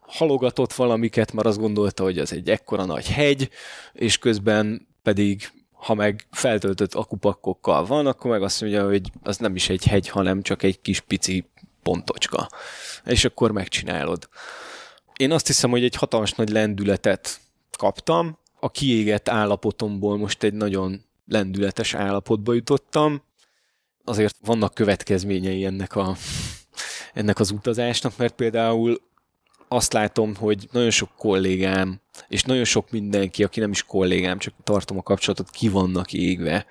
halogatott valamiket, mert azt gondolta, hogy ez egy ekkora nagy hegy, és közben pedig ha meg feltöltött akupakkokkal van, akkor meg azt mondja, hogy az nem is egy hegy, hanem csak egy kis pici pontocska. És akkor megcsinálod. Én azt hiszem, hogy egy hatalmas nagy lendületet kaptam. A kiégett állapotomból most egy nagyon lendületes állapotba jutottam. Azért vannak következményei ennek, a, ennek az utazásnak, mert például azt látom, hogy nagyon sok kollégám, és nagyon sok mindenki, aki nem is kollégám, csak tartom a kapcsolatot, ki vannak égve.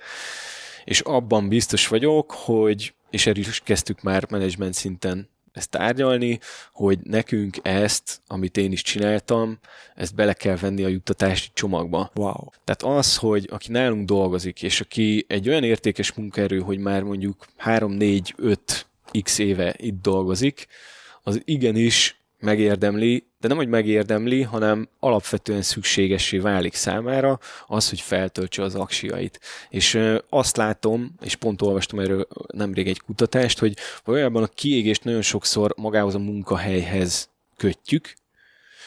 És abban biztos vagyok, hogy, és erről is kezdtük már menedzsment szinten ezt tárgyalni, hogy nekünk ezt, amit én is csináltam, ezt bele kell venni a juttatási csomagba. Wow. Tehát az, hogy aki nálunk dolgozik, és aki egy olyan értékes munkaerő, hogy már mondjuk 3, 4, 5 x éve itt dolgozik, az igenis megérdemli, de nem, hogy megérdemli, hanem alapvetően szükségessé válik számára az, hogy feltöltse az aksiait. És azt látom, és pont olvastam erről nemrég egy kutatást, hogy valójában a kiégést nagyon sokszor magához a munkahelyhez kötjük,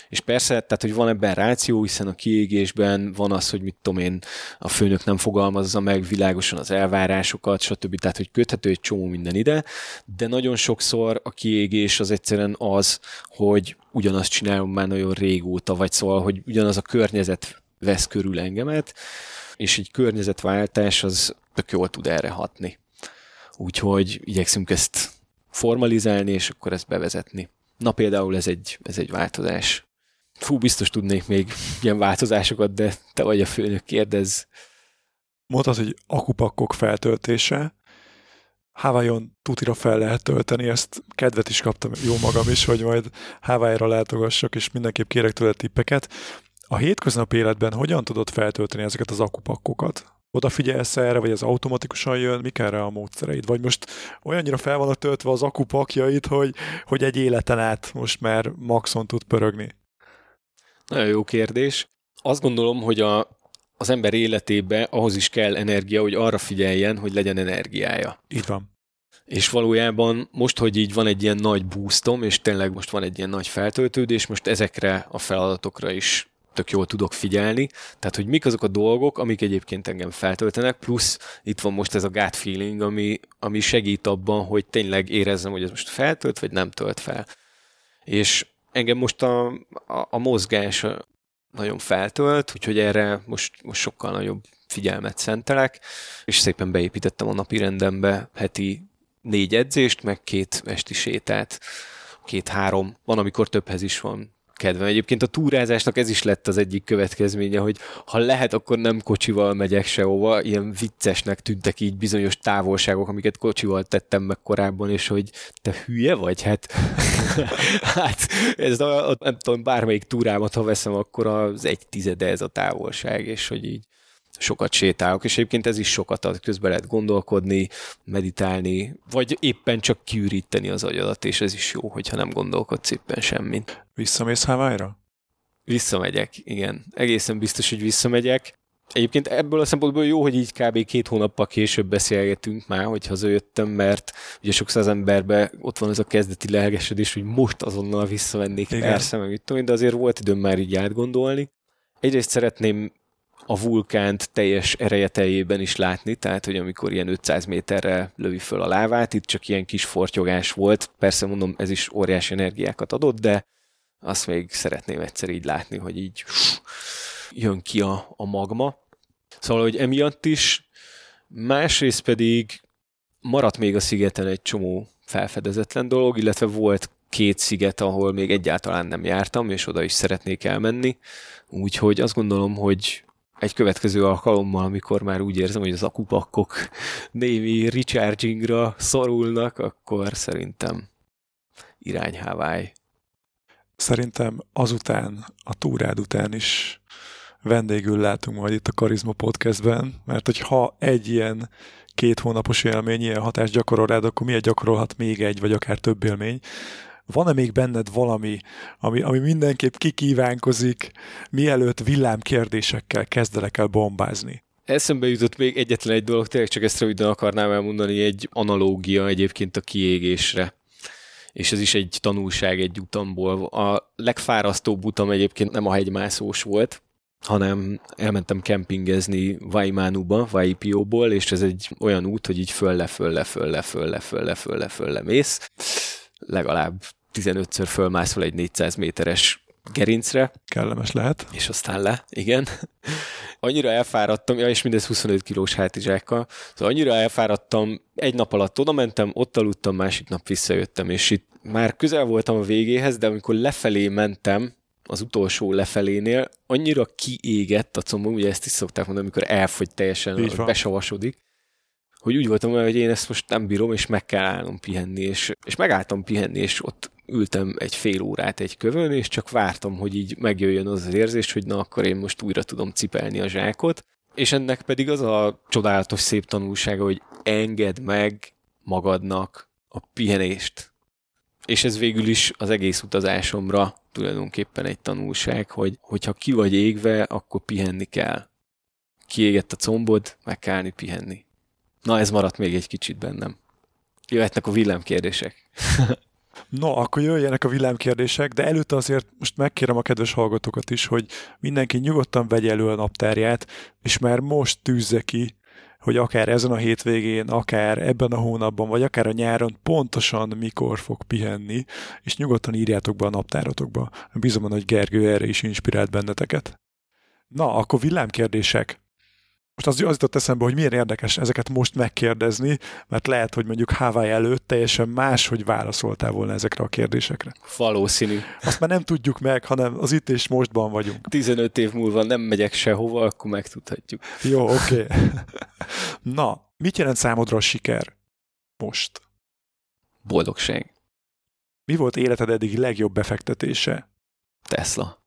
és persze, tehát, hogy van ebben ráció, hiszen a kiégésben van az, hogy mit tudom én, a főnök nem fogalmazza meg világosan az elvárásokat, stb. Tehát, hogy köthető egy csomó minden ide, de nagyon sokszor a kiégés az egyszerűen az, hogy ugyanazt csinálom már nagyon régóta, vagy szóval, hogy ugyanaz a környezet vesz körül engemet, és egy környezetváltás az tök jól tud erre hatni. Úgyhogy igyekszünk ezt formalizálni, és akkor ezt bevezetni. Na például ez egy, ez egy változás. Fú, biztos tudnék még ilyen változásokat, de te vagy a főnök, kérdez. Mondtad, hogy akupakkok feltöltése. Hawaiion tutira fel lehet tölteni, ezt kedvet is kaptam jó magam is, hogy majd Hawaii-ra látogassak, és mindenképp kérek tőle tippeket. A hétköznapi életben hogyan tudod feltölteni ezeket az akupakkokat? Odafigyelsz erre, vagy ez automatikusan jön? Mik erre a módszereid? Vagy most olyannyira fel vannak töltve az akupakjait, hogy, hogy egy életen át most már maxon tud pörögni? Nagyon jó kérdés. Azt gondolom, hogy a, az ember életébe ahhoz is kell energia, hogy arra figyeljen, hogy legyen energiája. Így van. És valójában most, hogy így van egy ilyen nagy boostom, és tényleg most van egy ilyen nagy feltöltődés, most ezekre a feladatokra is tök jól tudok figyelni. Tehát, hogy mik azok a dolgok, amik egyébként engem feltöltenek, plusz itt van most ez a gut feeling, ami, ami segít abban, hogy tényleg érezzem, hogy ez most feltölt, vagy nem tölt fel. És engem most a, a, a mozgás nagyon feltölt, úgyhogy erre most, most sokkal nagyobb figyelmet szentelek, és szépen beépítettem a napi rendembe heti négy edzést, meg két esti sétát, két-három, van, amikor többhez is van kedvem. Egyébként a túrázásnak ez is lett az egyik következménye, hogy ha lehet, akkor nem kocsival megyek sehova, ilyen viccesnek tűntek így bizonyos távolságok, amiket kocsival tettem meg korábban, és hogy te hülye vagy? Hát, hát ez a, a, nem tudom, bármelyik túrámat, ha veszem, akkor az egy tizede ez a távolság, és hogy így sokat sétálok, és egyébként ez is sokat ad, közben lehet gondolkodni, meditálni, vagy éppen csak kiüríteni az agyadat, és ez is jó, hogyha nem gondolkodsz éppen semmit. Visszamész Hawaii-ra? Visszamegyek, igen. Egészen biztos, hogy visszamegyek. Egyébként ebből a szempontból jó, hogy így kb. két hónappal később beszélgetünk már, hogy hazajöttem, mert ugye sokszor az emberbe ott van ez a kezdeti lelkesedés, hogy most azonnal visszamennék, Igen. persze, meg mit tudom, de azért volt időm már így átgondolni. Egyrészt szeretném a vulkánt teljes ereje teljében is látni, tehát hogy amikor ilyen 500 méterre lövi föl a lávát, itt csak ilyen kis fortyogás volt, persze mondom, ez is óriási energiákat adott, de azt még szeretném egyszer így látni, hogy így jön ki a, a magma. Szóval, hogy emiatt is, másrészt pedig maradt még a szigeten egy csomó felfedezetlen dolog, illetve volt két sziget, ahol még egyáltalán nem jártam, és oda is szeretnék elmenni. Úgyhogy azt gondolom, hogy egy következő alkalommal, amikor már úgy érzem, hogy az akupakkok némi rechargingra szorulnak, akkor szerintem irány. Szerintem azután, a túrád után is vendégül látunk majd itt a Karizma Podcastben, mert hogy ha egy ilyen két hónapos élmény ilyen hatást gyakorol rád, akkor miért gyakorolhat még egy, vagy akár több élmény van-e még benned valami, ami, ami mindenképp kikívánkozik, mielőtt villámkérdésekkel kezdelek el bombázni? Eszembe jutott még egyetlen egy dolog, tényleg csak ezt röviden akarnám elmondani, egy analógia egyébként a kiégésre. És ez is egy tanulság egy utamból. A legfárasztóbb utam egyébként nem a hegymászós volt, hanem elmentem kempingezni Vaimanuba, Vaipióból, és ez egy olyan út, hogy így fölle, fölle, fölle, fölle, fölle, fölle, fölle mész. Legalább 15-ször fölmászol egy 400 méteres gerincre. Kellemes lehet. És aztán le, igen. annyira elfáradtam, ja, és mindez 25 kilós hátizsákkal, szóval annyira elfáradtam, egy nap alatt oda mentem, ott aludtam, másik nap visszajöttem, és itt már közel voltam a végéhez, de amikor lefelé mentem, az utolsó lefelénél annyira kiégett a combom, ugye ezt is szokták mondani, amikor elfogy teljesen, besavasodik, hogy úgy voltam hogy én ezt most nem bírom, és meg kell állnom pihenni, és, és megálltam pihenni, és ott ültem egy fél órát egy kövön, és csak vártam, hogy így megjöjjön az az érzés, hogy na akkor én most újra tudom cipelni a zsákot, és ennek pedig az a csodálatos szép tanulsága, hogy engedd meg magadnak a pihenést. És ez végül is az egész utazásomra tulajdonképpen egy tanulság, hogy hogyha ki vagy égve, akkor pihenni kell. Kiégett a combod, meg kell állni pihenni. Na, ez maradt még egy kicsit bennem. Jöhetnek a villámkérdések. No, akkor jöjjenek a villámkérdések, de előtte azért most megkérem a kedves hallgatókat is, hogy mindenki nyugodtan vegye elő a naptárját, és már most tűzze ki, hogy akár ezen a hétvégén, akár ebben a hónapban, vagy akár a nyáron pontosan mikor fog pihenni, és nyugodtan írjátok be a naptárotokba. Bízom, hogy Gergő erre is inspirált benneteket. Na, akkor villámkérdések most az, az jutott eszembe, hogy milyen érdekes ezeket most megkérdezni, mert lehet, hogy mondjuk Hawaii előtt teljesen más, hogy válaszoltál volna ezekre a kérdésekre. Valószínű. Azt már nem tudjuk meg, hanem az itt és mostban vagyunk. 15 év múlva nem megyek sehova, akkor megtudhatjuk. Jó, oké. Okay. Na, mit jelent számodra a siker most? Boldogság. Mi volt életed eddig legjobb befektetése? Tesla.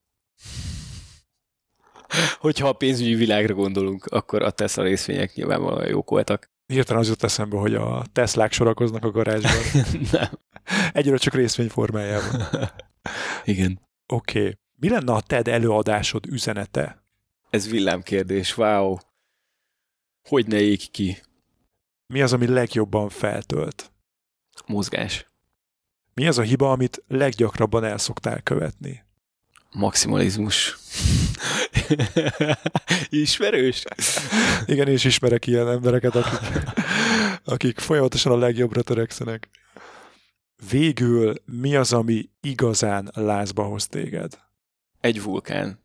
Hogyha a pénzügyi világra gondolunk, akkor a Tesla részvények nyilvánvalóan jók voltak. Hirtelen az jut eszembe, hogy a Teslák sorakoznak a garázsban. Nem. Egyre csak részvény formájában. Igen. Oké. Okay. Mi lenne a TED előadásod üzenete? Ez villámkérdés, wow. Hogy ne ég ki? Mi az, ami legjobban feltölt? Mozgás. Mi az a hiba, amit leggyakrabban el szoktál követni? Maximalizmus. Ismerős? Igen, és ismerek ilyen embereket, akik, akik folyamatosan a legjobbra törekszenek. Végül mi az, ami igazán lázba hoz téged? Egy vulkán.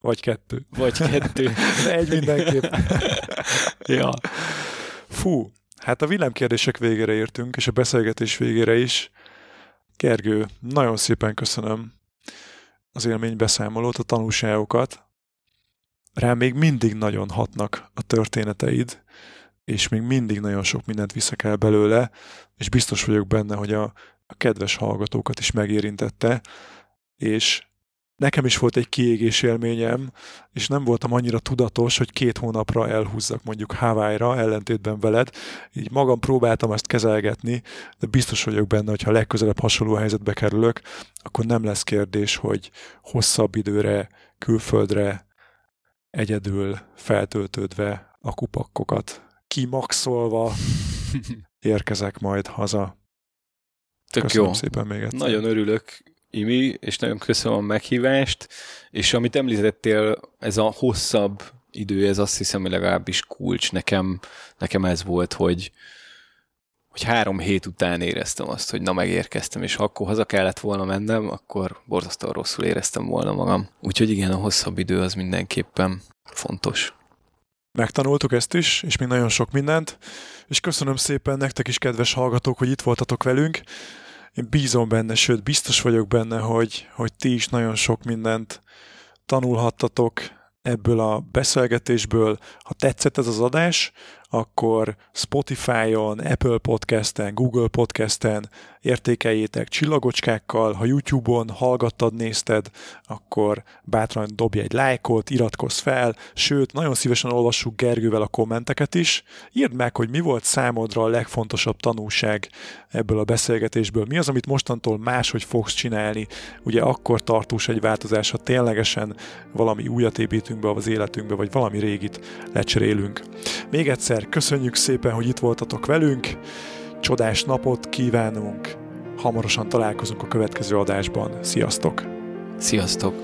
Vagy kettő. Vagy kettő. De egy mindenképp. ja. Fú, hát a villámkérdések végére értünk, és a beszélgetés végére is. Gergő, nagyon szépen köszönöm az élménybeszámolót, a tanulságokat. Rám még mindig nagyon hatnak a történeteid, és még mindig nagyon sok mindent vissza kell belőle, és biztos vagyok benne, hogy a, a kedves hallgatókat is megérintette, és nekem is volt egy kiégés élményem, és nem voltam annyira tudatos, hogy két hónapra elhúzzak mondjuk Hawaii-ra, ellentétben veled. Így magam próbáltam ezt kezelgetni, de biztos vagyok benne, hogy ha legközelebb hasonló helyzetbe kerülök, akkor nem lesz kérdés, hogy hosszabb időre, külföldre, egyedül feltöltődve a kupakkokat kimaxolva érkezek majd haza. Tök Köszönöm jó. szépen még egyszer. Nagyon örülök, Imi, és nagyon köszönöm a meghívást, és amit említettél, ez a hosszabb idő, ez azt hiszem, hogy legalábbis kulcs. Nekem, nekem ez volt, hogy, hogy három hét után éreztem azt, hogy na megérkeztem, és ha akkor haza kellett volna mennem, akkor borzasztóan rosszul éreztem volna magam. Úgyhogy igen, a hosszabb idő az mindenképpen fontos. Megtanultuk ezt is, és még nagyon sok mindent, és köszönöm szépen nektek is, kedves hallgatók, hogy itt voltatok velünk én bízom benne, sőt biztos vagyok benne, hogy, hogy ti is nagyon sok mindent tanulhattatok ebből a beszélgetésből. Ha tetszett ez az adás, akkor Spotify-on, Apple Podcast-en, Google Podcast-en értékeljétek csillagocskákkal, ha YouTube-on hallgattad, nézted, akkor bátran dobj egy lájkot, iratkozz fel, sőt, nagyon szívesen olvassuk Gergővel a kommenteket is. Írd meg, hogy mi volt számodra a legfontosabb tanulság ebből a beszélgetésből. Mi az, amit mostantól máshogy fogsz csinálni? Ugye akkor tartós egy változás, ha ténylegesen valami újat építünk be az életünkbe, vagy valami régit lecserélünk. Még egyszer egyszer köszönjük szépen, hogy itt voltatok velünk, csodás napot kívánunk, hamarosan találkozunk a következő adásban. Sziasztok! Sziasztok!